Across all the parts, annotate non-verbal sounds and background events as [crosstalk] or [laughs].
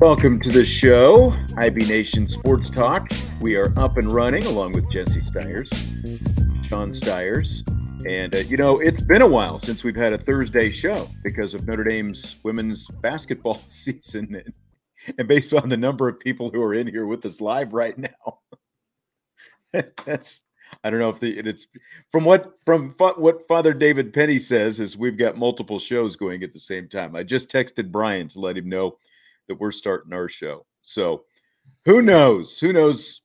Welcome to the show, IB Nation Sports Talk. We are up and running along with Jesse Stiers, Sean Stiers. And, uh, you know, it's been a while since we've had a Thursday show because of Notre Dame's women's basketball [laughs] season and, and based on the number of people who are in here with us live right now. [laughs] That's, I don't know if the, it's from what, from what Father David Penny says is we've got multiple shows going at the same time. I just texted Brian to let him know that we're starting our show. So who knows? Who knows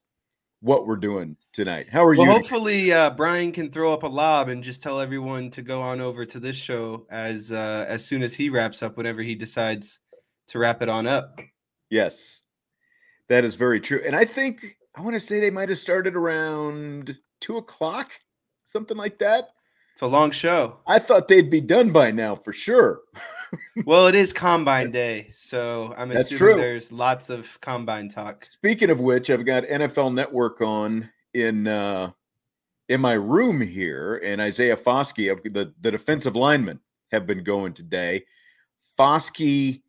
what we're doing tonight? How are you? well, you? Hopefully, uh, Brian can throw up a lob and just tell everyone to go on over to this show as uh, as soon as he wraps up, whenever he decides to wrap it on up. Yes, that is very true. And I think I want to say they might have started around two o'clock, something like that. It's a long show. I thought they'd be done by now for sure. [laughs] well, it is combine day, so I'm That's assuming true. there's lots of combine talk. Speaking of which, I've got NFL Network on in uh, in my room here, and Isaiah Foskey, of the the defensive linemen, have been going today. Foskey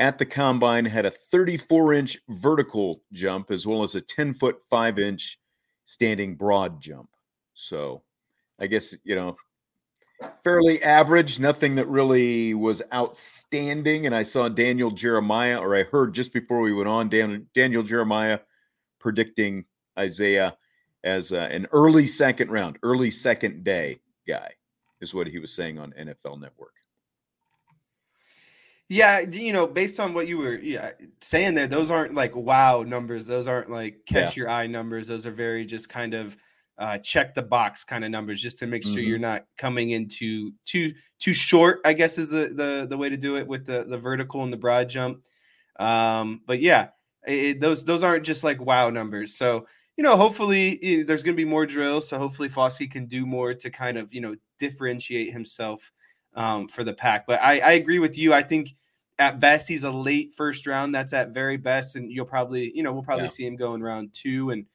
at the combine had a 34 inch vertical jump as well as a 10 foot 5 inch standing broad jump. So, I guess you know fairly average, nothing that really was outstanding. And I saw Daniel Jeremiah, or I heard just before we went on, Dan, Daniel Jeremiah predicting Isaiah as uh, an early second round, early second day guy, is what he was saying on NFL Network. Yeah, you know, based on what you were yeah, saying there, those aren't like wow numbers. Those aren't like catch yeah. your eye numbers. Those are very just kind of uh, check the box kind of numbers just to make sure mm-hmm. you're not coming into too too short. I guess is the the the way to do it with the the vertical and the broad jump. Um, but yeah, it, those those aren't just like wow numbers. So you know, hopefully eh, there's going to be more drills. So hopefully Foskey can do more to kind of you know differentiate himself um, for the pack. But I, I agree with you. I think at best he's a late first round. That's at very best, and you'll probably you know we'll probably yeah. see him go in round two and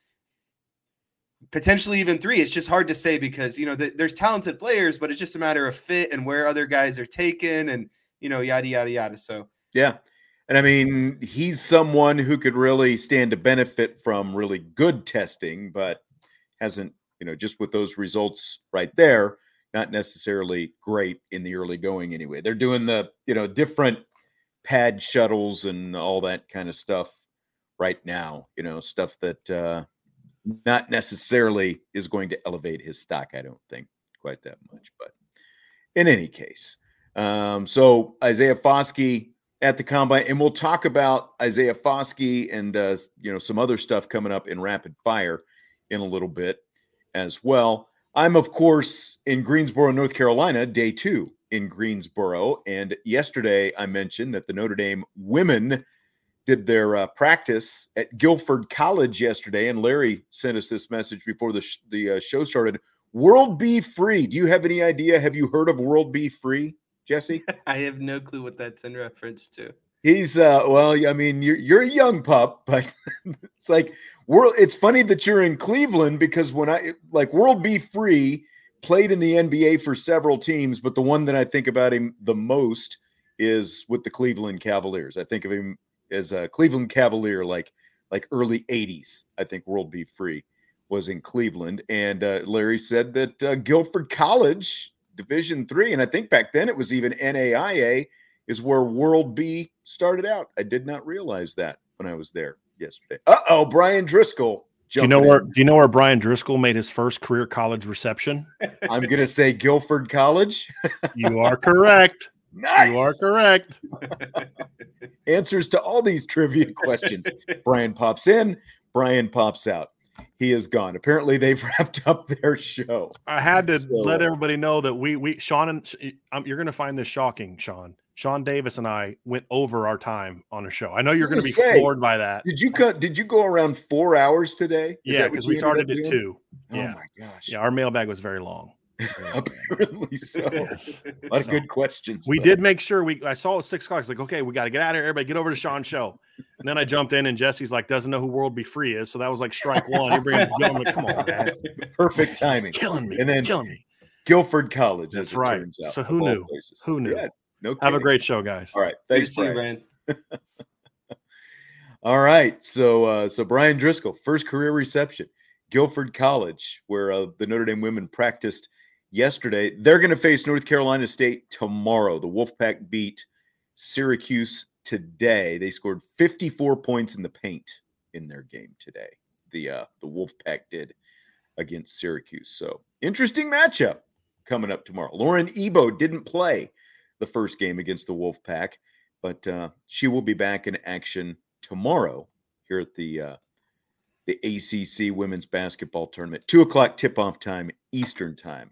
potentially even three. It's just hard to say because you know the, there's talented players, but it's just a matter of fit and where other guys are taken, and you know yada yada yada. So yeah, and I mean he's someone who could really stand to benefit from really good testing, but hasn't you know just with those results right there, not necessarily great in the early going anyway. They're doing the you know different pad shuttles and all that kind of stuff right now. You know stuff that. uh not necessarily is going to elevate his stock, I don't think quite that much. But in any case, um, so Isaiah Foskey at the combine, and we'll talk about Isaiah Foskey and uh, you know some other stuff coming up in rapid fire in a little bit as well. I'm of course in Greensboro, North Carolina, day two in Greensboro, and yesterday I mentioned that the Notre Dame women did their uh, practice at Guilford College yesterday, and Larry sent us this message before the sh- the uh, show started. World B. Free. Do you have any idea? Have you heard of World B. Free, Jesse? [laughs] I have no clue what that's in reference to. He's uh well, I mean, you're you're a young pup, [laughs] but it's like world. It's funny that you're in Cleveland because when I like World B. Free played in the NBA for several teams, but the one that I think about him the most is with the Cleveland Cavaliers. I think of him as a Cleveland Cavalier, like like early '80s. I think World B. Free was in Cleveland, and uh, Larry said that uh, Guilford College, Division three, and I think back then it was even NAIA, is where World B started out. I did not realize that when I was there yesterday. Uh oh, Brian Driscoll. Do you know where? Do you know where Brian Driscoll made his first career college reception? I'm going to say Guilford College. you are correct. Nice. You are correct. [laughs] Answers to all these trivia questions. Brian pops in, Brian pops out. He is gone. Apparently, they've [laughs] wrapped up their show. I had to so, let everybody know that we we Sean and um, you're going to find this shocking, Sean. Sean Davis and I went over our time on a show. I know you're going to be say, floored by that. Did you cut? Did you go around four hours today? Is yeah, because we started at two. Oh yeah. my gosh! Yeah, our mailbag was very long. Apparently so. Yes. A lot so, of good questions. We though. did make sure we. I saw it six o'clock. It's like, okay, we got to get out of here. Everybody, get over to Sean's show. And then I jumped in, and Jesse's like, doesn't know who World B. Free is. So that was like strike one. You're bringing, come on, man. [laughs] Perfect timing. Killing me. And then killing me. Guilford College. That's right. So who knew? Places. Who knew? Yeah, no. Kidding. Have a great show, guys. All right. Thanks, Brian. [laughs] All right. So, uh, so Brian Driscoll, first career reception, Guilford College, where uh, the Notre Dame women practiced yesterday. They're going to face North Carolina State tomorrow. The Wolfpack beat Syracuse today. They scored 54 points in the paint in their game today. The uh, the Wolfpack did against Syracuse. So interesting matchup coming up tomorrow. Lauren Ebo didn't play the first game against the Wolfpack, but uh, she will be back in action tomorrow here at the uh, the ACC Women's Basketball Tournament. Two o'clock tip off time Eastern time.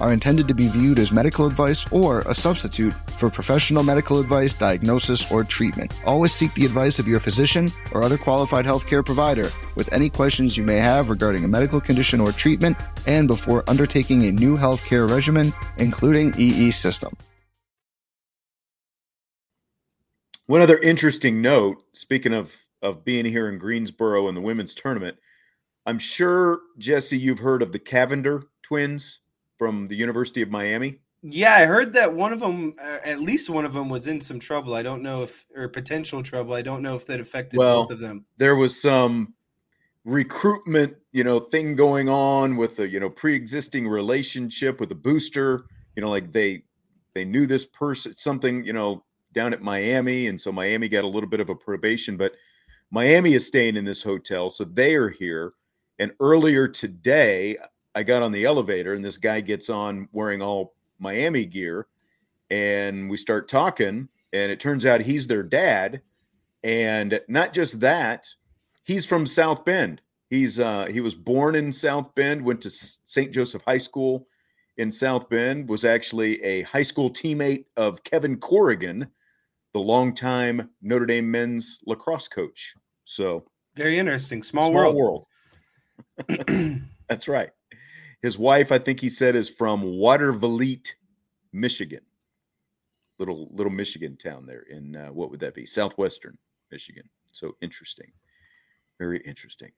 are intended to be viewed as medical advice or a substitute for professional medical advice, diagnosis, or treatment. Always seek the advice of your physician or other qualified healthcare provider with any questions you may have regarding a medical condition or treatment and before undertaking a new healthcare regimen, including EE system. One other interesting note, speaking of of being here in Greensboro in the women's tournament. I'm sure Jesse, you've heard of the Cavender twins from the University of Miami. Yeah, I heard that one of them, uh, at least one of them, was in some trouble. I don't know if, or potential trouble. I don't know if that affected well, both of them. There was some recruitment, you know, thing going on with a, you know, pre-existing relationship with a booster. You know, like they they knew this person, something, you know, down at Miami, and so Miami got a little bit of a probation, but Miami is staying in this hotel, so they are here. And earlier today, I got on the elevator and this guy gets on wearing all Miami gear and we start talking and it turns out he's their dad and not just that, he's from South Bend. He's uh he was born in South Bend, went to St. Joseph High School in South Bend, was actually a high school teammate of Kevin Corrigan, the longtime Notre Dame men's lacrosse coach. So very interesting. Small, small world. world. [clears throat] That's right. His wife, I think he said, is from Watervliet, Michigan. Little little Michigan town there in uh, what would that be? Southwestern Michigan. So interesting. Very interesting.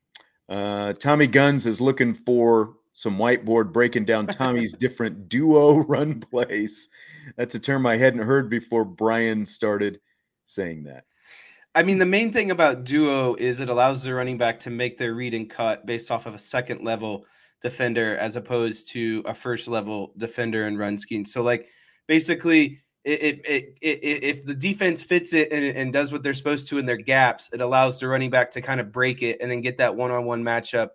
Uh, Tommy Guns is looking for some whiteboard breaking down [laughs] Tommy's different duo [laughs] run plays. That's a term I hadn't heard before Brian started saying that. I mean, the main thing about duo is it allows the running back to make their read and cut based off of a second level defender as opposed to a first level defender and run scheme. So, like, basically, it, it, it, if the defense fits it and, and does what they're supposed to in their gaps, it allows the running back to kind of break it and then get that one-on-one matchup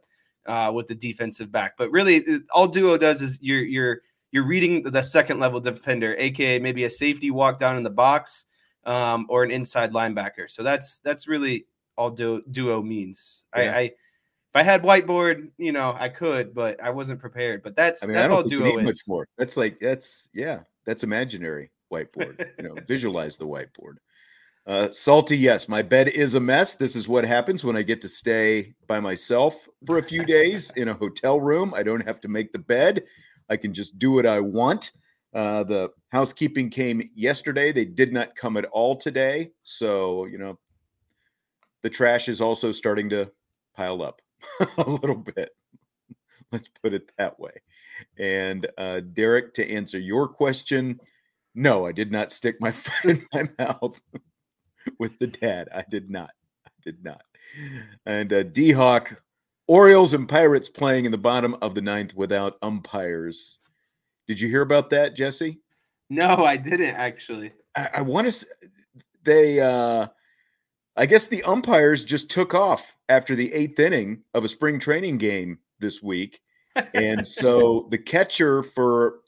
uh, with the defensive back. But really, all duo does is you're you're you're reading the second level defender, aka maybe a safety walk down in the box um, or an inside linebacker. So that's that's really all duo, duo means. Yeah. I, I I had whiteboard, you know, I could, but I wasn't prepared. But that's I mean, that's all duo is. Much more. That's like that's yeah, that's imaginary whiteboard. you know, visualize the whiteboard. Uh, salty, yes, my bed is a mess. This is what happens when I get to stay by myself for a few days [laughs] in a hotel room. I don't have to make the bed. I can just do what I want. Uh, the housekeeping came yesterday. They did not come at all today. So, you know, the trash is also starting to pile up [laughs] a little bit. Let's put it that way. And uh, Derek, to answer your question, no, I did not stick my [laughs] foot in my mouth [laughs] with the dad. I did not. I did not. And uh, D Hawk, Orioles and Pirates playing in the bottom of the ninth without umpires. Did you hear about that, Jesse? No, I didn't actually. I, I want to. They, uh, I guess the umpires just took off after the eighth inning of a spring training game this week. And so [laughs] the catcher for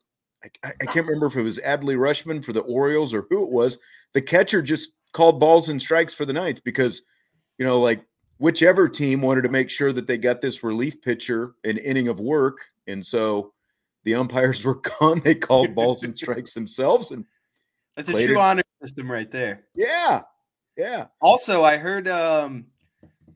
I, I can't remember if it was Adley Rutschman for the Orioles or who it was. The catcher just called balls and strikes for the ninth because, you know, like whichever team wanted to make sure that they got this relief pitcher an inning of work. And so the umpires [laughs] were gone. They called balls and [laughs] strikes themselves. And that's a true it. honor system right there. Yeah. Yeah. Also, I heard um,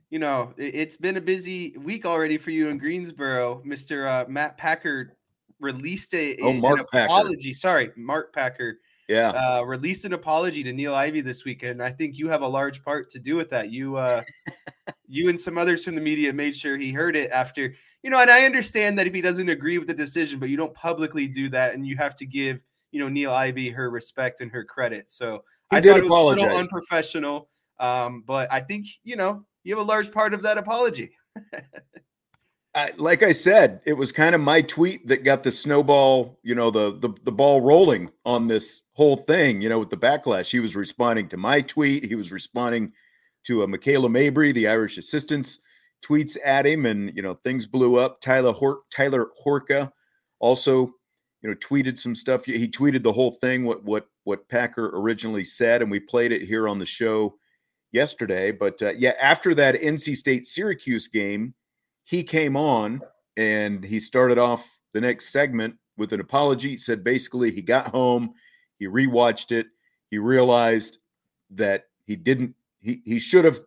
you know, it's been a busy week already for you in Greensboro. Mr. Uh, Matt Packard released a, oh, Mark an apology. Packer. Sorry, Mark Packer. Yeah, uh, released an apology to Niele Ivey this weekend. I think you have a large part to do with that. You, uh, [laughs] you and some others from the media made sure he heard it after. You know, and I understand that if he doesn't agree with the decision, but you don't publicly do that, and you have to give you know Niele Ivey her respect and her credit. So I did was a little unprofessional, um, but I think you know you have a large part of that apology. [laughs] I, like I said, it was kind of my tweet that got the snowball, you know, the, the the ball rolling on this whole thing. You know, with the backlash, he was responding to my tweet. He was responding to a Michaela Mabrey, the Irish assistant's tweets at him, and you know, things blew up. Tyler Hor- Tyler Horka also, you know, tweeted some stuff. He tweeted the whole thing what what what Packer originally said, and we played it here on the show yesterday. But uh, yeah, after that NC State Syracuse game he came on and he started off the next segment with an apology. He said basically he got home, he rewatched it, he realized that he didn't he he should have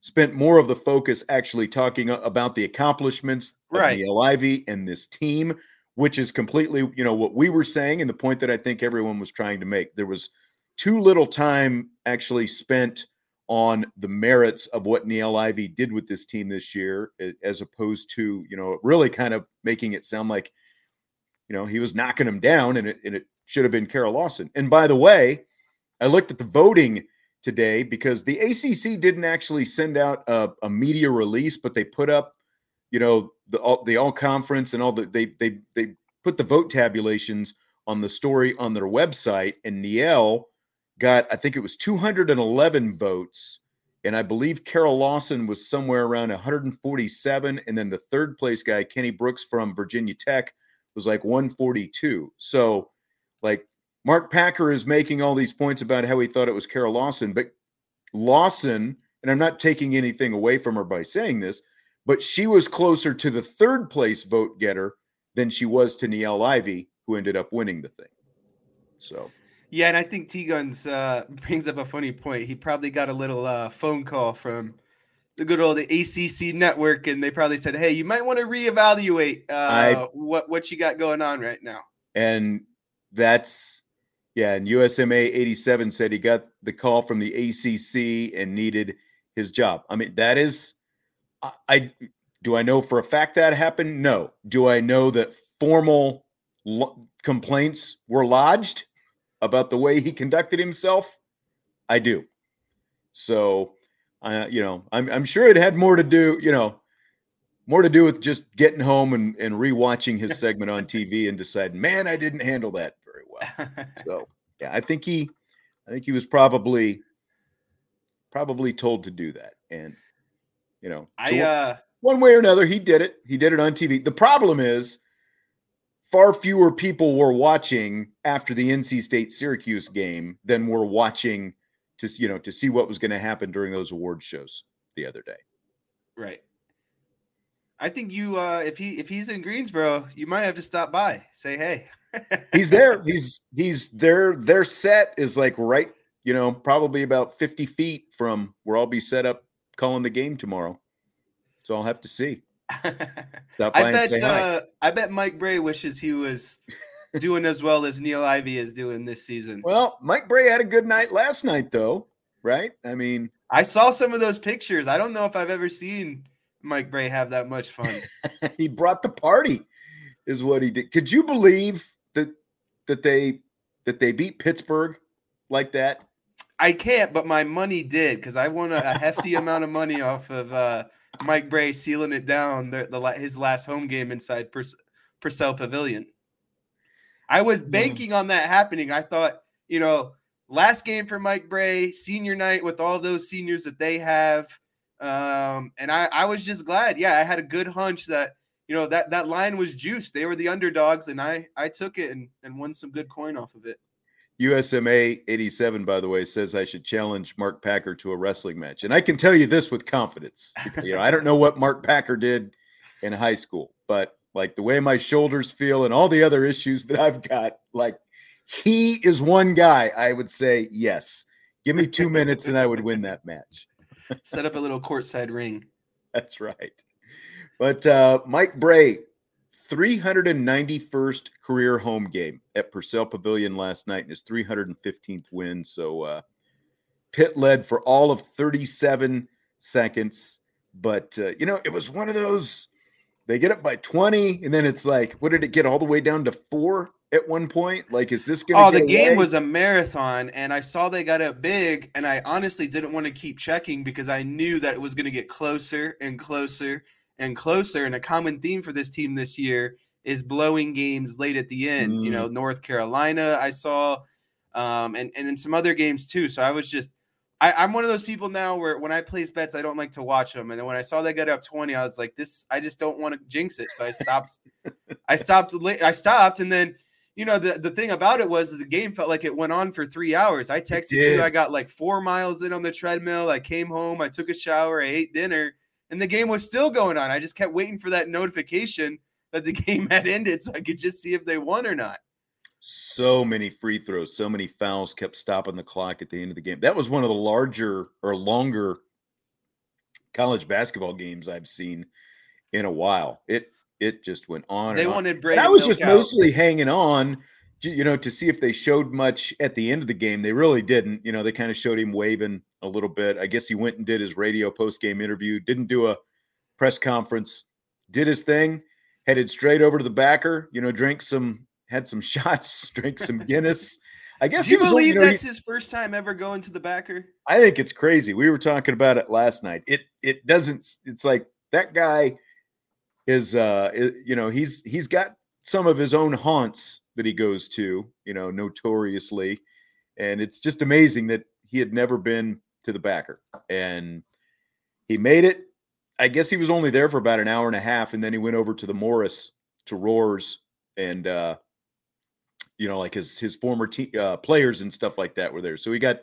spent more of the focus actually talking about the accomplishments right. of Ivey and this team, which is completely, you know, what we were saying and the point that I think everyone was trying to make. There was too little time actually spent on the merits of what Niele Ivey did with this team this year, as opposed to you know really kind of making it sound like you know he was knocking him down, and it, and it should have been Kara Lawson. And by the way, I looked at the voting today because the ACC didn't actually send out a, a media release, but they put up you know the all, the all conference and all the they they they put the vote tabulations on the story on their website, and Niele got, I think it was 211 votes and I believe Kara Lawson was somewhere around 147, and then the third place guy, Kenny Brooks from Virginia Tech, was like 142. So, like Mark Packer is making all these points about how he thought it was Kara Lawson, but Lawson, and I'm not taking anything away from her by saying this, but she was closer to the third place vote getter than she was to Niele Ivey, who ended up winning the thing. So yeah, and I think T Guns uh, [laughs] brings up a funny point. He probably got a little uh, phone call from the good old ACC network, and they probably said, "Hey, you might want to reevaluate uh, I, what what you got going on right now." And that's yeah. And USMA eighty seven said he got the call from the ACC and needed his job. I mean, that is, I, do I know for a fact that happened? No. Do I know that formal lo- complaints were lodged? about the way he conducted himself? I do. So, uh, you know, I'm, I'm sure it had more to do, you know, more to do with just getting home and, and rewatching his segment on TV and deciding, man, I didn't handle that very well. So, yeah, I think he, I think he was probably, probably told to do that. And, you know, I, uh, one way or another, he did it. He did it on TV. The problem is, far fewer people were watching after the NC State Syracuse game than were watching to you know to see what was going to happen during those award shows the other day. Right. I think you uh if he if he's in Greensboro, you might have to stop by. Say hey. [laughs] he's there. He's he's there. Their set is like right, you know, probably about 50 feet from where I'll be set up calling the game tomorrow. So I'll have to see. Stop I bet. Uh, I bet Mike Brey wishes he was doing as well as Niele Ivey is doing this season. Well, Mike Brey had a good night last night, though, right? I mean, I saw some of those pictures. I don't know if I've ever seen Mike Brey have that much fun. [laughs] he brought the party, is what he did. Could you believe that that they that they beat Pittsburgh like that? I can't, but my money did because I won a, a hefty [laughs] amount of money off of uh, Mike Brey sealing it down the, the his last home game inside Purcell Pavilion. I was banking on that happening. I thought, you know, last game for Mike Brey, senior night with all those seniors that they have. Um, and I, I was just glad. Yeah, I had a good hunch that, you know, that that line was juiced. They were the underdogs, and I I took it and, and won some good coin off of it. USMA 87, by the way, says I should challenge Mark Packer to a wrestling match. And I can tell you this with confidence. you know, I don't know what Mark Packer did in high school, but like the way my shoulders feel and all the other issues that I've got, like he is one guy I would say, yes, give me two minutes and I would win that match. Set up a little courtside ring. [laughs] That's right. But uh, Mike Brey, 391st career home game at Purcell Pavilion last night and his 315th win. So uh, Pitt led for all of 37 seconds. But, uh, you know, it was one of those, they get up by 20, and then it's like, what did it get all the way down to four at one point? Like, is this going to Oh, the game away? was a marathon, and I saw they got up big, and I honestly didn't want to keep checking because I knew that it was going to get closer and closer and closer. And a common theme for this team this year is blowing games late at the end. Mm. You know, North Carolina, I saw, um, and and in some other games too. So I was just, I, am one of those people now where when I place bets, I don't like to watch them. And then when I saw that got up 20, I was like, this, I just don't want to jinx it. So I stopped. [laughs] I stopped. I stopped, and then. You know the, the thing about it was the game felt like it went on for three hours. I texted you. I got like four miles in on the treadmill. I came home. I took a shower. I ate dinner and the game was still going on. I just kept waiting for that notification that the [laughs] game had ended so I could just see if they won or not. So many free throws, so many fouls kept stopping the clock at the end of the game. That was one of the larger or longer college basketball games I've seen in a while. It it just went on. They wanted Brady. I was just out. mostly hanging on you know, to see if they showed much at the end of the game. They really didn't. You know, they kind of showed him waving a little bit. I guess he went and did his radio post game interview, didn't do a press conference, did his thing, headed straight over to the backer, you know, drank some, had some [laughs] shots, drank some Guinness. I guess Do you believe you know, that's he, his first time ever going to the backer. I think it's crazy. We were talking about it last night. It it doesn't. It's like that guy is, uh, you know, he's he's got some of his own haunts that he goes to, you know, notoriously. And it's just amazing that he had never been to the backer. And he made it. I guess he was only there for about an hour and a half, and then he went over to the Morris to Roars and uh, you know, like his his former team uh, players and stuff like that were there. So he got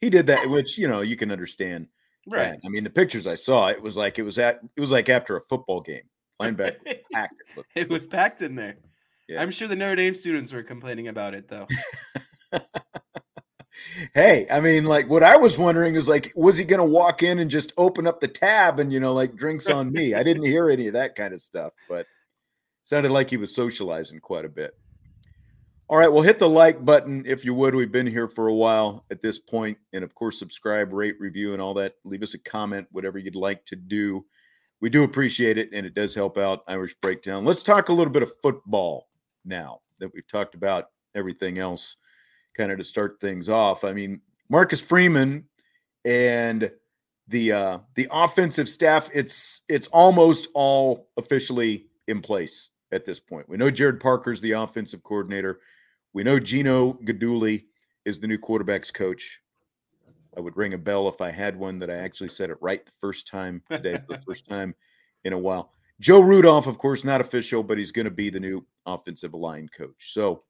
he did that, which you know you can understand. Right. That. I mean, the pictures I saw, it was like it was at it was like after a football game. Linebacker [laughs] packed. It was packed in there. Yeah. I'm sure the Notre Dame students were complaining about it though. [laughs] hey, I mean, like what I was wondering is like, was he going to walk in and just open up the tab and you know, like drinks on me? I didn't hear any of that kind of stuff, but sounded like he was socializing quite a bit. All right, well, hit the like button if you would. We've been here for a while at this point, and of course, subscribe, rate, review, and all that. Leave us a comment, whatever you'd like to do. We do appreciate it, and it does help out Irish Breakdown. Let's talk a little bit of football now that we've talked about everything else, kind of to start things off. I mean, Marcus Freeman and the uh, the offensive staff. It's it's almost all officially in place at this point. We know Gerad Parker's the offensive coordinator. We know Gino Guidugli is the new quarterbacks coach. I would ring a bell if I had one that I actually said it right the first time today, the [laughs] first time in a while. Joe Rudolph, of course, not official, but he's going to be the new offensive line coach. So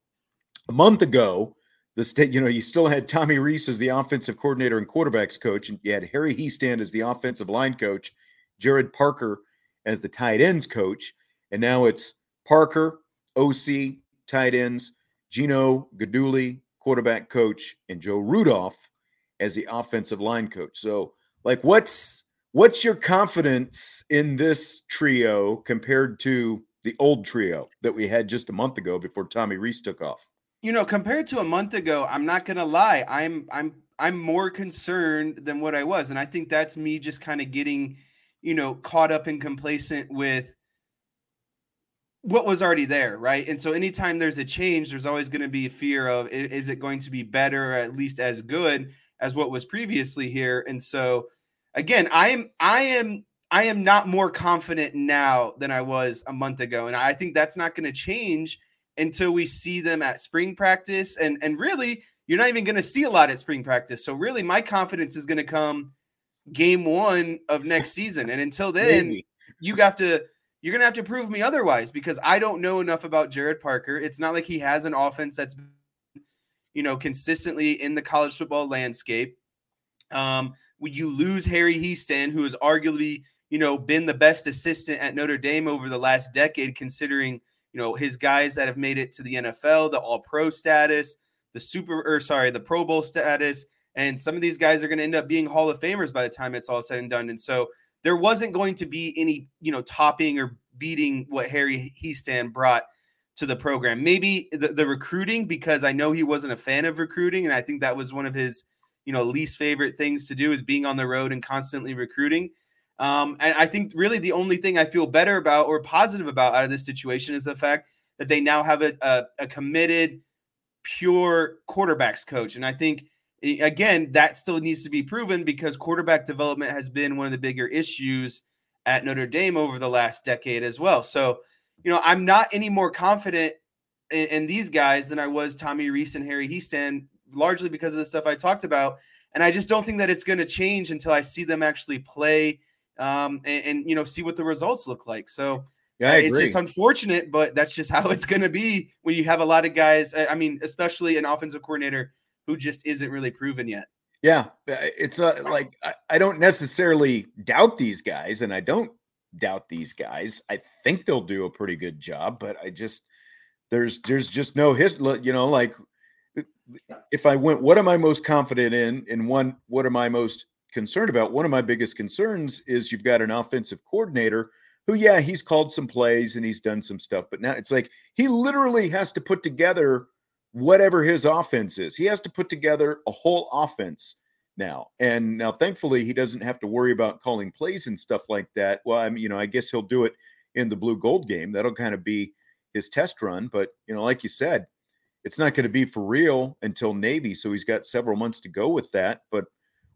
a month ago, the state, you know, you still had Tommy Rees as the offensive coordinator and quarterbacks coach, and you had Harry Hiestand as the offensive line coach, Gerad Parker as the tight ends coach, and now it's Parker, OC, tight ends, Gino Guidugli, quarterback coach, and Joe Rudolph as the offensive line coach. So, like, what's what's your confidence in this trio compared to the old trio that we had just a month ago before Tommy Rees took off? You know, compared to a month ago, I'm not gonna lie, I'm I'm I'm more concerned than what I was, and I think that's me just kind of getting, you know, caught up and complacent with what was already there, right? And so anytime there's a change, there's always going to be a fear of is it going to be better or at least as good as what was previously here? And so again, I am I am I am not more confident now than I was a month ago. And I think that's not going to change until we see them at spring practice. And and really, you're not even going to see a lot at spring practice. So really my confidence is going to come game one of next season. And until [laughs] then, Maybe. you have to you're gonna have to prove me otherwise because I don't know enough about Gerad Parker. It's not like he has an offense that's you know consistently in the college football landscape. Um, when you lose Harry Hiestand, who has arguably you know been the best assistant at Notre Dame over the last decade, considering you know his guys that have made it to the NFL, the All Pro status, the Super or sorry, the Pro Bowl status, and some of these guys are going to end up being Hall of Famers by the time it's all said and done. And so there wasn't going to be any, you know, topping or beating what Harry Hiestand brought to the program. Maybe the, the recruiting, because I know he wasn't a fan of recruiting, and I think that was one of his, you know, least favorite things to do is being on the road and constantly recruiting. Um, and I think really the only thing I feel better about or positive about out of this situation is the fact that they now have a, a, a committed, pure quarterbacks coach. And I think again, that still needs to be proven because quarterback development has been one of the bigger issues at Notre Dame over the last decade as well. So, you know, I'm not any more confident in, in these guys than I was Tommy Rees and Harry Hiestand, largely because of the stuff I talked about. And I just don't think that it's going to change until I see them actually play um, and, and, you know, see what the results look like. So, yeah, it's just unfortunate, but that's just [laughs] how it's going to be when you have a lot of guys. I mean, especially an offensive coordinator who just isn't really proven yet. Yeah, uh, it's uh, like I, I don't necessarily doubt these guys, and I don't doubt these guys. I think they'll do a pretty good job, but I just there's there's just no history. You know, like if I went, what am I most confident in? And one, what am I most concerned about? One of my biggest concerns is you've got an offensive coordinator who, yeah, he's called some plays and he's done some stuff, but now it's like he literally has to put together whatever his offense is. He has to put together a whole offense now. And now, thankfully, he doesn't have to worry about calling plays and stuff like that. Well, I mean, you know, I guess he'll do it in the blue gold game. That'll kind of be his test run. But, you know, like you said, it's not going to be for real until Navy. So he's got several months to go with that. But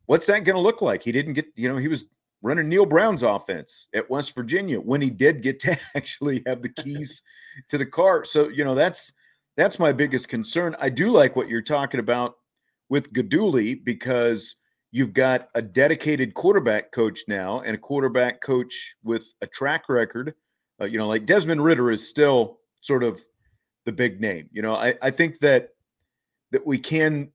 what's that going to look like? He didn't get, you know, he was running Neal Brown's offense at West Virginia when he did get to [laughs] actually have the keys to the car. So, you know, that's, that's my biggest concern. I do like what you're talking about with Guidugli because you've got a dedicated quarterback coach now and a quarterback coach with a track record. Uh, you know, like Desmond Ridder is still sort of the big name. You know, I, I think that that we can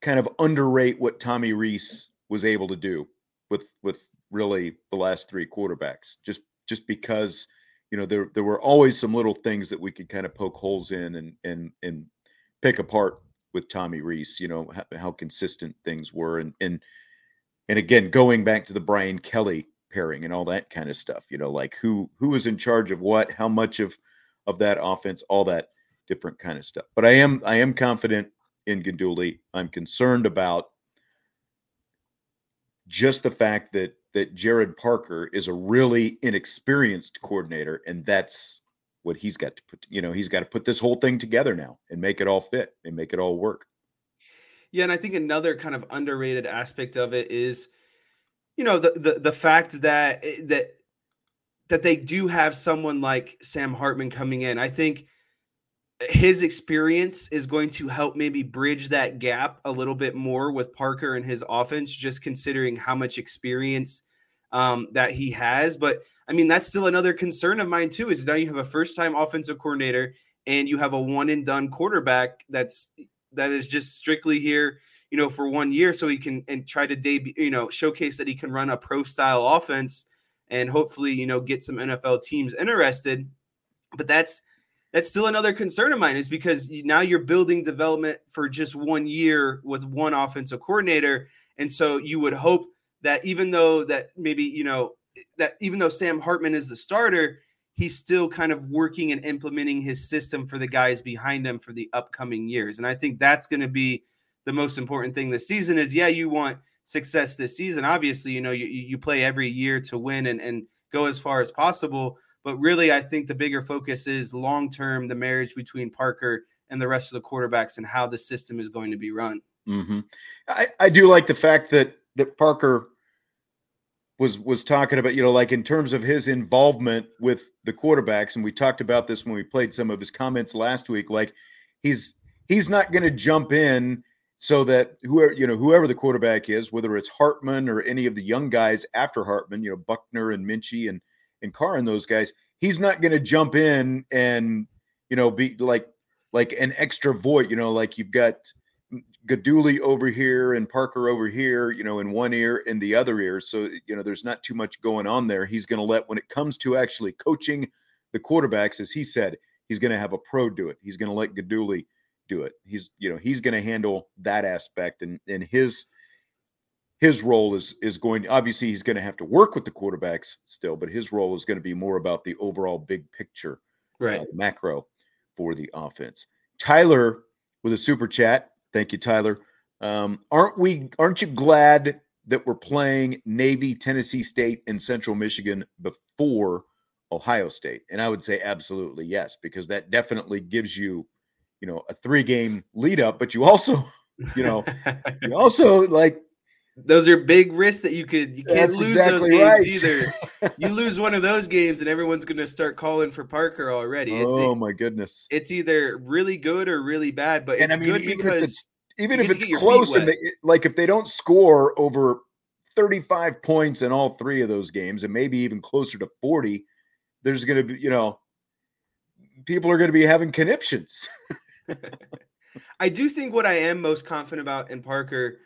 kind of underrate what Tommy Rees was able to do with with really the last three quarterbacks. Just just because you know there there were always some little things that we could kind of poke holes in and and and pick apart with Tommy Rees. You know how, how consistent things were and and and again going back to the Brian Kelly pairing and all that kind of stuff. You know like who who was in charge of what, how much of of that offense, all that different kind of stuff. But I am I am confident in Guidugli. I'm concerned about just the fact that that Gerad Parker is a really inexperienced coordinator, and that's what he's got to put. You know, he's got to put this whole thing together now and make it all fit and make it all work. Yeah, and I think another kind of underrated aspect of it is, you know, the the the fact that eh, that that they do have someone like Sam Hartman coming in. I think his experience is going to help maybe bridge that gap a little bit more with Parker and his offense, just considering how much experience um, that he has. But I mean, that's still another concern of mine too. Is now you have a first-time offensive coordinator and you have a one and done quarterback that's that is just strictly here, you know, for one year, so he can and try to debut, you know, showcase that he can run a pro style offense and hopefully, you know, get some NFL teams interested. But that's that's still another concern of mine is because now you're building development for just one year with one offensive coordinator. And so you would hope that even though that maybe you know that even though Sam Hartman is the starter he's still kind of working and implementing his system for the guys behind him for the upcoming years. And I think that's going to be the most important thing this season is yeah you want success this season. Obviously you know you, you play every year to win and, and go as far as possible but really, I think the bigger focus is long term the marriage between Parker and the rest of the quarterbacks and how the system is going to be run. Mm-hmm. I, I do like the fact that that Parker was was talking about you know like in terms of his involvement with the quarterbacks, and we talked about this when we played some of his comments last week. Like he's he's not going to jump in so that whoever you know whoever the quarterback is, whether it's Hartman or any of the young guys after Hartman, you know Buchner and Minchey and and Carr and those guys, he's not going to jump in and you know be like like an extra void. You know, like you've got Guidugli over here and Parker over here, you know, in one ear and the other ear. So you know, there's not too much going on there. He's going to let when it comes to actually coaching the quarterbacks, as he said, he's going to have a pro do it. He's going to let Guidugli do it. He's you know he's going to handle that aspect and and his his role is is going obviously he's going to have to work with the quarterbacks still but his role is going to be more about the overall big picture right. uh, macro for the offense. Tyler with a super chat. Thank you tyler. Um, aren't we aren't you glad that we're playing navy tennessee state and central michigan before ohio state? And i would say absolutely yes because that definitely gives you you know a three game lead up but you also [laughs] you know you also like those are big risks that you could you can't That's lose exactly those games right. either. [laughs] you lose one of those games and everyone's going to start calling for Parker already. It's, oh my goodness! It's either really good or really bad. But and I mean, even if it's even if it's close and they, like if they don't score over 35 points in all three of those games and maybe even closer to 40, there's going to be you know people are going to be having conniptions. [laughs] I do think what I am most confident about in Parker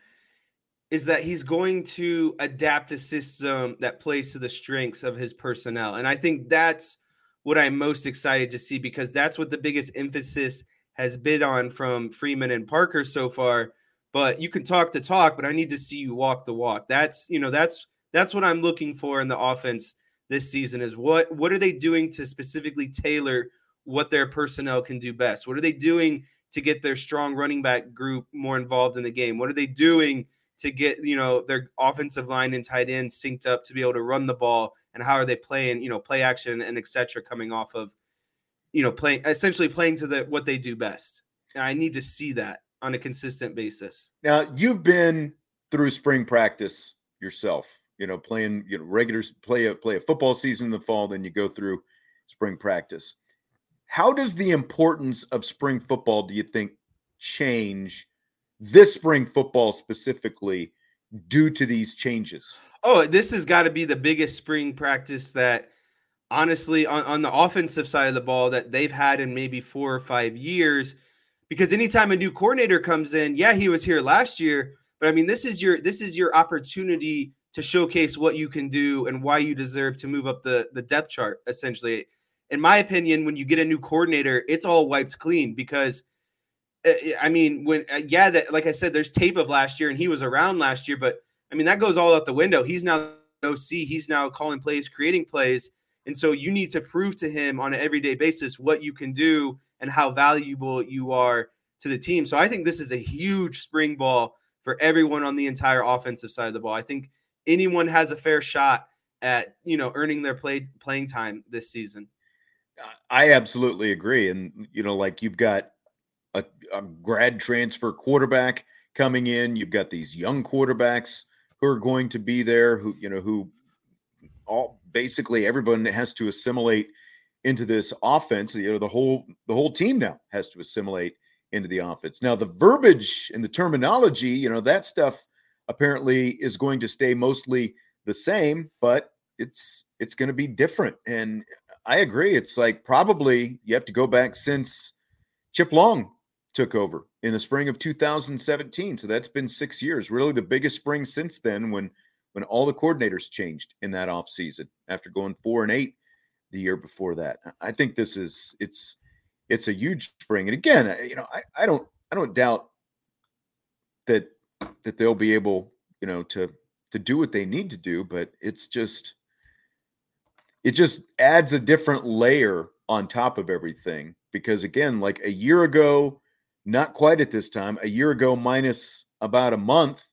is that he's going to adapt a system that plays to the strengths of his personnel. And I think that's what I'm most excited to see because that's what the biggest emphasis has been on from Freeman and Parker so far. But you can talk the talk, but I need to see you walk the walk. That's you know that's that's what I'm looking for in the offense this season is what what are they doing to specifically tailor what their personnel can do best? What are they doing to get their strong running back group more involved in the game? What are they doing to get you know their offensive line and tight end synced up to be able to run the ball and how are they playing you know play action and etc coming off of you know playing essentially playing to the what they do best. And i need to see that on a consistent basis. Now you've been through spring practice yourself you know playing you know regular play a play a football season in the fall then you go through spring practice. How does the importance of spring football do you think change this spring football specifically due to these changes? Oh, this has got to be the biggest spring practice that honestly on, on the offensive side of the ball that they've had in maybe four or five years. Because anytime a new coordinator comes in, yeah, he was here last year, but I mean, this is your this is your opportunity to showcase what you can do and why you deserve to move up the the depth chart. Essentially, in my opinion, when you get a new coordinator, it's all wiped clean because. Uh, I mean, when uh, yeah, that like I said, there's tape of last year, and he was around last year, but I mean that goes all out the window. He's now OC. He's now calling plays, creating plays, and so you need to prove to him on an everyday basis what you can do and how valuable you are to the team. So I think this is a huge spring ball for everyone on the entire offensive side of the ball. I think anyone has a fair shot at you know earning their play playing time this season. I absolutely agree, and you know, like you've got a, a grad transfer quarterback coming in. You've got these young quarterbacks who are going to be there. Who you know who all basically everyone has to assimilate into this offense. You know, the whole the whole team now has to assimilate into the offense. Now, the verbiage and the terminology, you know, that stuff apparently is going to stay mostly the same, but it's it's going to be different. And I agree. It's like probably you have to go back since Chip Long took over in the spring of 2017. So that's been six years, really the biggest spring since then when when all the coordinators changed in that offseason after going four and eight the year before that. I think this is it's it's a huge spring. And again, you know, I, I don't I don't doubt that that they'll be able, you know, to to do what they need to do, but it's just it just adds a different layer on top of everything because again, like a year ago, not quite at this time, a year ago minus about a month,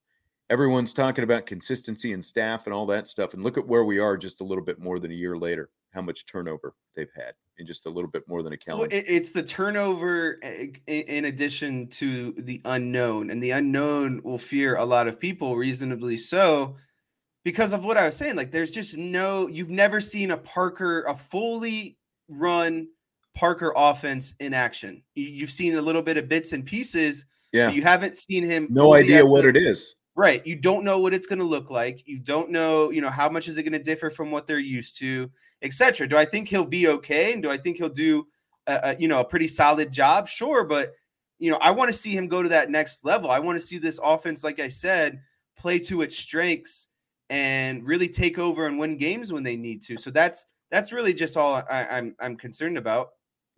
everyone's talking about consistency and staff and all that stuff and look at where we are just a little bit more than a year later how much turnover they've had in just a little bit more than a calendar. Well, it's the turnover in addition to the unknown, and the unknown will fear a lot of people, reasonably so, because of what I was saying. Like, there's just no, you've never seen a Parker, a fully run Parker offense in action. You've seen a little bit of bits and pieces. Yeah. You haven't seen him. No idea what it is. Right. You don't know what it's going to look like. You don't know, you know, how much is it going to differ from what they're used to etc. Do I think he'll be okay? And do I think he'll do, a, a, you know, a pretty solid job? Sure, but you know, I want to see him go to that next level. I want to see this offense, like I said, play to its strengths and really take over and win games when they need to. So that's that's really just all I, I'm, I'm concerned about.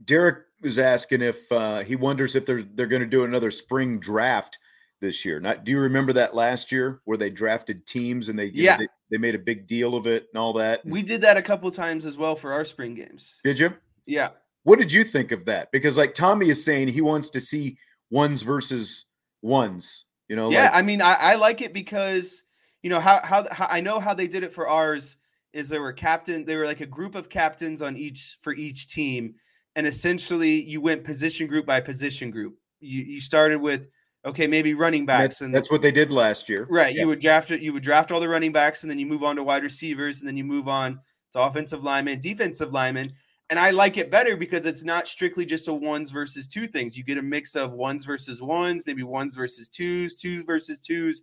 Derek was asking if uh, he wonders if they're they're going to do another spring draft this year. Not do you remember that last year where they drafted teams and they yeah know, they, they, made a big deal of it and all that. We did that a couple times as well for our spring games. Did you? Yeah. What did you think of that? Because like Tommy is saying he wants to see ones versus ones. You know. Yeah, like, I mean, I, I like it because you know how, how how I know how they did it for ours is there were captain they were like a group of captains on each for each team and essentially you went position group by position group. You you started with okay, maybe running backs. That's, and that's what they did last year. Right. Yeah. You would draft it, you would draft all the running backs, and then you move on to wide receivers, and then you move on to offensive linemen, defensive linemen. And I like it better because it's not strictly just a ones versus two things. You get a mix of ones versus ones, maybe ones versus twos, twos versus twos.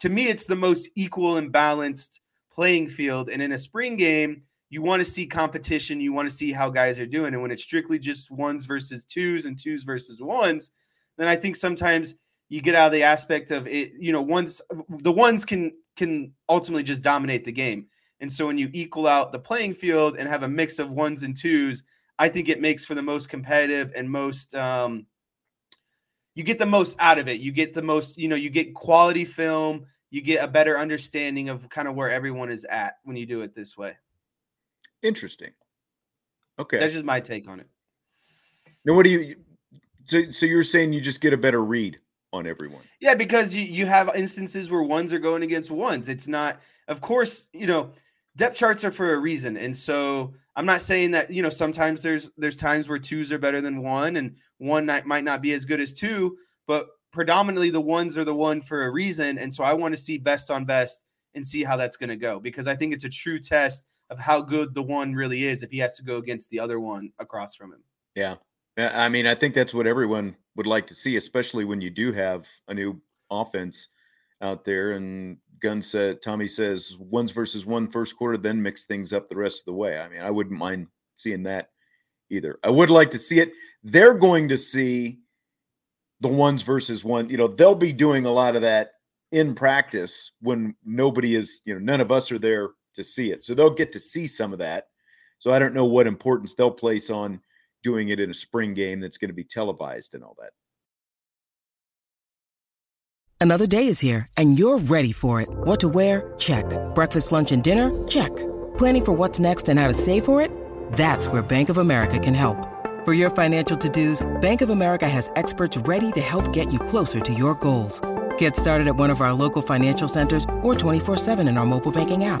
To me, it's the most equal and balanced playing field. And in a spring game, you want to see competition. You want to see how guys are doing. And when it's strictly just ones versus twos and twos versus ones, then I think sometimes you get out of the aspect of it, you know, ones the ones can can ultimately just dominate the game. And so when you equal out the playing field and have a mix of ones and twos, I think it makes for the most competitive and most um you get the most out of it. You get the most, you know, you get quality film, you get a better understanding of kind of where everyone is at when you do it this way. Interesting. Okay. That's just my take on it. Now, what do you so so you're saying you just get a better read on everyone. Yeah, because you, you have instances where ones are going against ones. It's not, of course, you know, depth charts are for a reason. And so I'm not saying that, you know, sometimes there's there's times where twos are better than one and one might, might not be as good as two, but predominantly the ones are the one for a reason. And so I want to see best on best and see how that's going to go because I think it's a true test of how good the one really is if he has to go against the other one across from him. Yeah. I mean, I think that's what everyone would like to see, especially when you do have a new offense out there, and Gun said Tommy says ones versus one first quarter, then mix things up the rest of the way. I mean, I wouldn't mind seeing that either. I would like to see it. They're going to see the ones versus one. You know, they'll be doing a lot of that in practice when nobody is, you know, none of us are there to see it. So they'll get to see some of that. So I don't know what importance they'll place on doing it in a spring game that's going to be televised and all that. Another day is here and you're ready for it. What to wear? Check. Breakfast, lunch, and dinner? Check. Planning for what's next and how to save for it? That's where Bank of America can help. For your financial to-dos, Bank of America has experts ready to help get you closer to your goals. Get started at one of our local financial centers or 24-7 in our mobile banking app.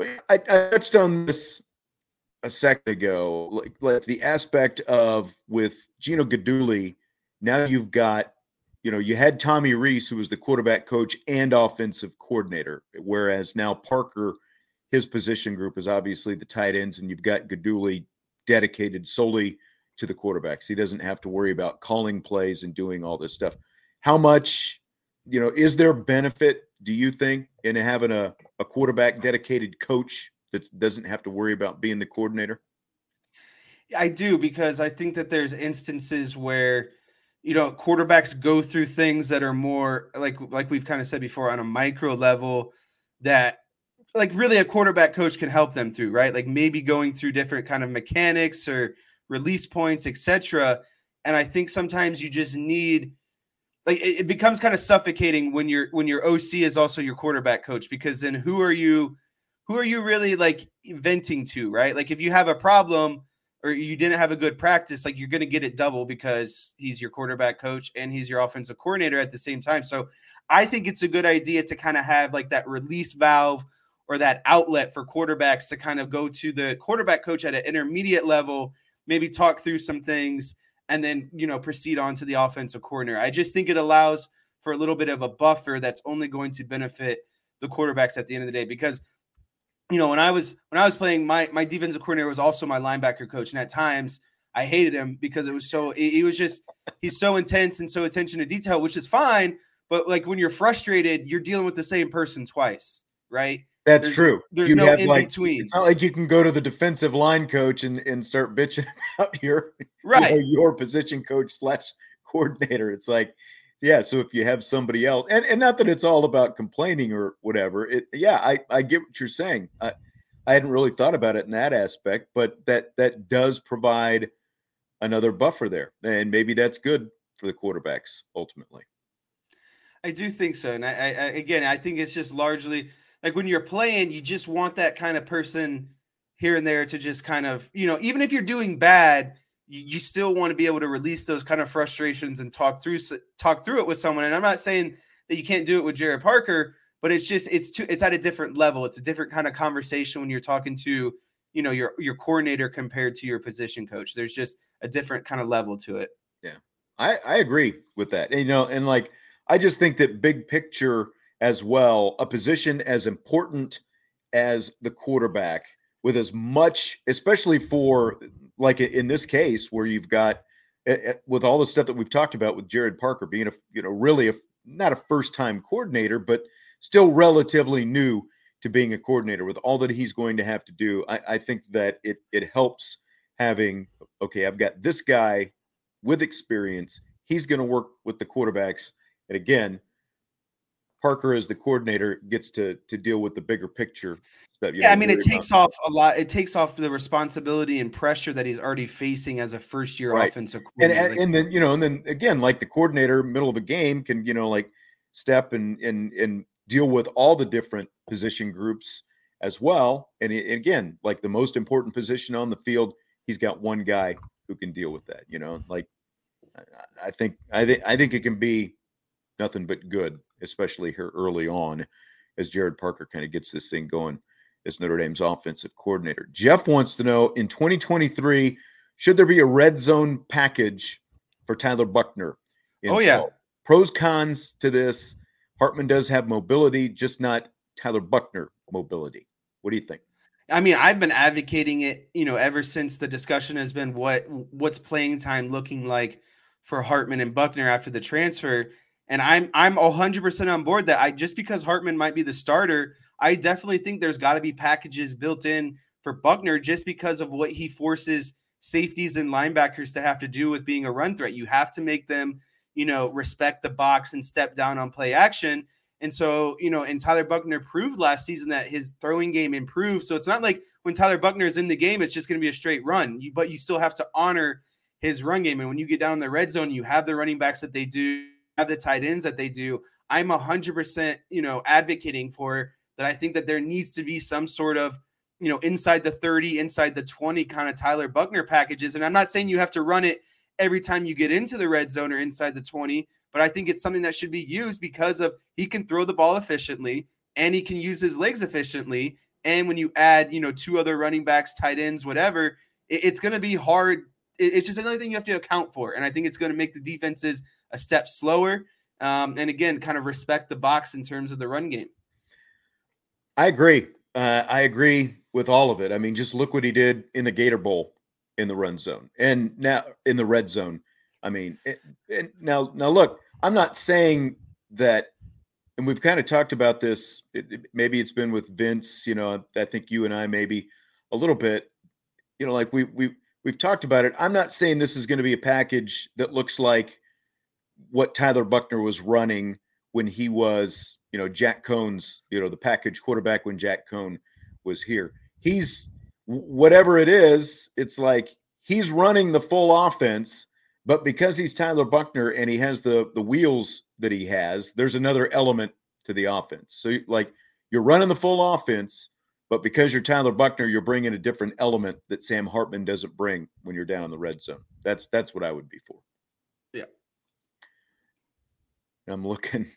I, I touched on this a second ago, like, like the aspect of with Gino Guidugli. Now you've got, you know, you had Tommy Rees, who was the quarterback coach and offensive coordinator, whereas now Parker, his position group is obviously the tight ends, and you've got Guidugli dedicated solely to the quarterbacks. He doesn't have to worry about calling plays and doing all this stuff. How much, you know, is there benefit do you think, in having a, a quarterback dedicated coach that doesn't have to worry about being the coordinator? I do because I think that there's instances where you know quarterbacks go through things that are more like like we've kind of said before on a micro level that like really a quarterback coach can help them through, right? Like maybe going through different kind of mechanics or release points, etc. And I think sometimes you just need like it, it becomes kind of suffocating when your when your OC is also your quarterback coach because then who are you who are you really like venting to, right? Like if you have a problem or you didn't have a good practice, like you're going to get it double because he's your quarterback coach and he's your offensive coordinator at the same time. So I think it's a good idea to kind of have like that release valve or that outlet for quarterbacks to kind of go to the quarterback coach at an intermediate level, maybe talk through some things and then you know proceed on to the offensive coordinator. I just think it allows for a little bit of a buffer that's only going to benefit the quarterbacks at the end of the day because you know when I was when I was playing my my defensive coordinator was also my linebacker coach and at times I hated him because it was so he was just he's so intense and so attention to detail which is fine but like when you're frustrated you're dealing with the same person twice right that's there's, true. There's you no in like, between. It's not like you can go to the defensive line coach and, and start bitching [laughs] about your right you know, your position coach slash coordinator. It's like, yeah. So if you have somebody else, and, and not that it's all about complaining or whatever. It yeah, I I get what you're saying. I I hadn't really thought about it in that aspect, but that that does provide another buffer there, and maybe that's good for the quarterbacks ultimately. I do think so, and I, I again, I think it's just largely like when you're playing, you just want that kind of person here and there to just kind of, you know, even if you're doing bad, you, you still want to be able to release those kind of frustrations and talk through talk through it with someone. And I'm not saying that you can't do it with Gerad Parker, but it's just it's too it's at a different level. It's a different kind of conversation when you're talking to, you know, your your coordinator compared to your position coach. There's just a different kind of level to it. Yeah. I I agree with that. And, you know, and like I just think that big picture as well, a position as important as the quarterback, with as much, especially for like in this case where you've got eh, eh, with all the stuff that we've talked about with Gerad Parker being a you know really a not a first time coordinator, but still relatively new to being a coordinator with all that he's going to have to do. I, I think that it it helps having okay, I've got this guy with experience. He's going to work with the quarterbacks, and again, Parker as the coordinator gets to to deal with the bigger picture stuff. yeah, I mean, it takes off a lot. It takes off the responsibility and pressure that he's already facing as a first year right. offensive coordinator. And, and, and then you know, and then again, like the coordinator, middle of a game, can you know like step and and and deal with all the different position groups as well. And, and again, like the most important position on the field, he's got one guy who can deal with that. You know, like I think I think I think it can be nothing but good, especially here early on, as Gerad Parker kind of gets this thing going as Notre Dame's offensive coordinator. Jeff wants to know in 2023, should there be a red zone package for Tyler Buchner? Oh yeah. Pros cons to this. Hartman does have mobility, just not Tyler Buchner mobility. What do you think? I mean, I've been advocating it, you know, ever since the discussion has been what what's playing time looking like for Hartman and Buchner after the transfer. And I'm I'm 100% on board that I just because Hartman might be the starter, I definitely think there's got to be packages built in for Buchner just because of what he forces safeties and linebackers to have to do with being a run threat. You have to make them, you know, respect the box and step down on play action. And so, you know, and Tyler Buchner proved last season that his throwing game improved. So it's not like when Tyler Buchner is in the game, it's just going to be a straight run. You, but you still have to honor his run game. And when you get down in the red zone, you have the running backs that they do, have the tight ends that they do. I'm 100%, you know, advocating for that. I think that there needs to be some sort of, you know, inside the 30, inside the 20 kind of Tyler Buchner packages. And I'm not saying you have to run it every time you get into the red zone or inside the 20, but I think it's something that should be used because of he can throw the ball efficiently and he can use his legs efficiently. And when you add, you know, two other running backs, tight ends, whatever, it, it's going to be hard. It, it's just another thing you have to account for. And I think it's going to make the defenses a step slower. Um, and again, kind of respect the box in terms of the run game. I agree. Uh, I agree with all of it. I mean, just look what he did in the Gator Bowl in the run zone and now in the red zone. I mean, it, it, now now look, I'm not saying that, and we've kind of talked about this. It, maybe it's been with Vince. You know, I think you and I maybe a little bit. You know, like we we we've talked about it. I'm not saying this is going to be a package that looks like what Tyler Buchner was running when he was, you know, Jack Coan's, you know, the package quarterback when Jack Coan was here. He's whatever it is, it's like he's running the full offense but because he's Tyler Buchner and he has the the wheels that he has, there's another element to the offense. So like you're running the full offense, but because you're Tyler Buchner, you're bringing a different element that Sam Hartman doesn't bring when you're down in the red zone. That's that's what I would be for. Yeah. I'm looking.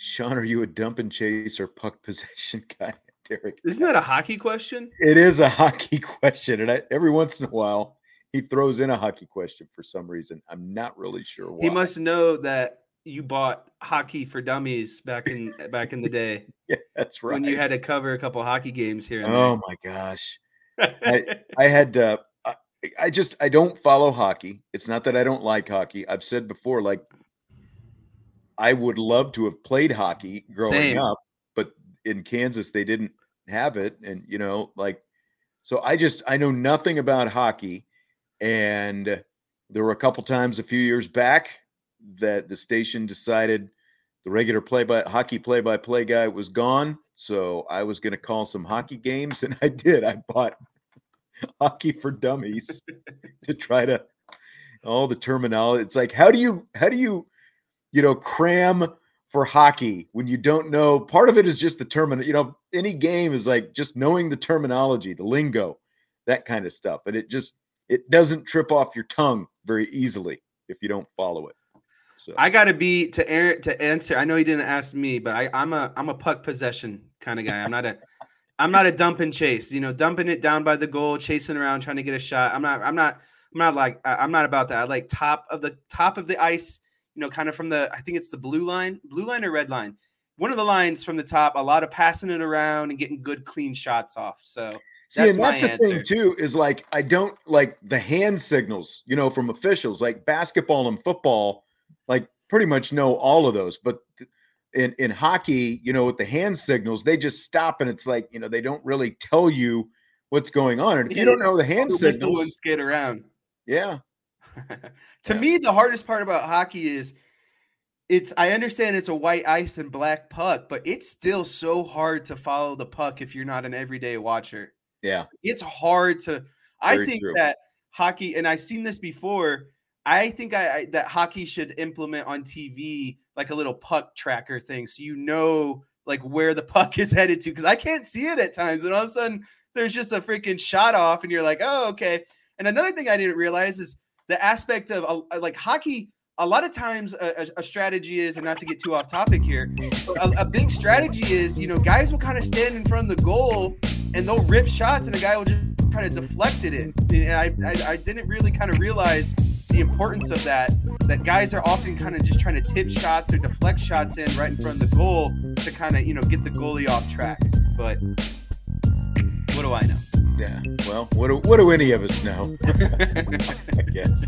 Sean, are you a dump and chase or puck [laughs] possession guy? [laughs] Derek. Isn't that a hockey question? It is a [laughs] hockey question. And I, every once in a while, he throws in a hockey question for some reason. I'm not really sure why. He must know that you bought hockey for dummies back in back in the day. yeah, that's right. When you had to cover a couple hockey games here. oh my gosh, I, I had to. I, I just I don't follow hockey. It's not that I don't like hockey. I've said before, like I would love to have played hockey growing Same. up, but in Kansas they didn't have it, and you know, like so I just I know nothing about hockey. And there were a couple times a few years back that the station decided the regular play by hockey play by play guy was gone. So I was going to call some hockey games, [laughs] and I did. I bought hockey for dummies [laughs] to try to all the terminology. It's like how do you how do you you know cram for hockey when you don't know? Part of it is just the term, You know, any game is like just knowing the terminology, the lingo, that kind of stuff, and it just it doesn't trip off your tongue very easily if you don't follow it. So. I gotta be to to answer. I know he didn't ask me, but I, I'm a I'm a puck possession kind of guy. I'm not a I'm not a dump and chase. You know, dumping it down by the goal, chasing around, trying to get a shot. I'm not. I'm not. I'm not like. I'm not about that. I like top of the top of the ice. You know, kind of from the. I think it's the blue line, blue line or red line. One of the lines from the top. A lot of passing it around and getting good clean shots off. So See, that's and that's the answer. thing too, is like I don't like the hand signals, you know, from officials. Like basketball and football, like pretty much know all of those. But in in hockey, you know, with the hand signals, they just stop and it's like, you know, they don't really tell you what's going on. And if you don't know the hand the signals, and skate around. Yeah. [laughs] to yeah. me, the hardest part about hockey is it's I understand it's a white ice and black puck, but it's still so hard to follow the puck if you're not an everyday watcher. Yeah. It's hard to Very I think true. that hockey and I've seen this before. I think I, I, that hockey should implement on TV like a little puck tracker thing so you know like where the [laughs] puck is headed to because I can't see it at times, and all of a sudden there's just a freaking shot off, and you're like, oh okay. And another thing I didn't realize is the aspect of uh, like hockey a lot of times a, a, strategy is, and not to get too off topic here, a, a, big strategy is, you know, guys will kind of stand in front of the goal and they'll rip shots, and a guy will just kind of deflect it in. And I, I, I didn't really kind of realize the importance of that. That guys are often kind of just trying to tip shots or deflect shots in right in front of the goal to kind of, you know, get the goalie off track. But what do I know? Yeah. Well, what do, what do any of us know? [laughs] I guess.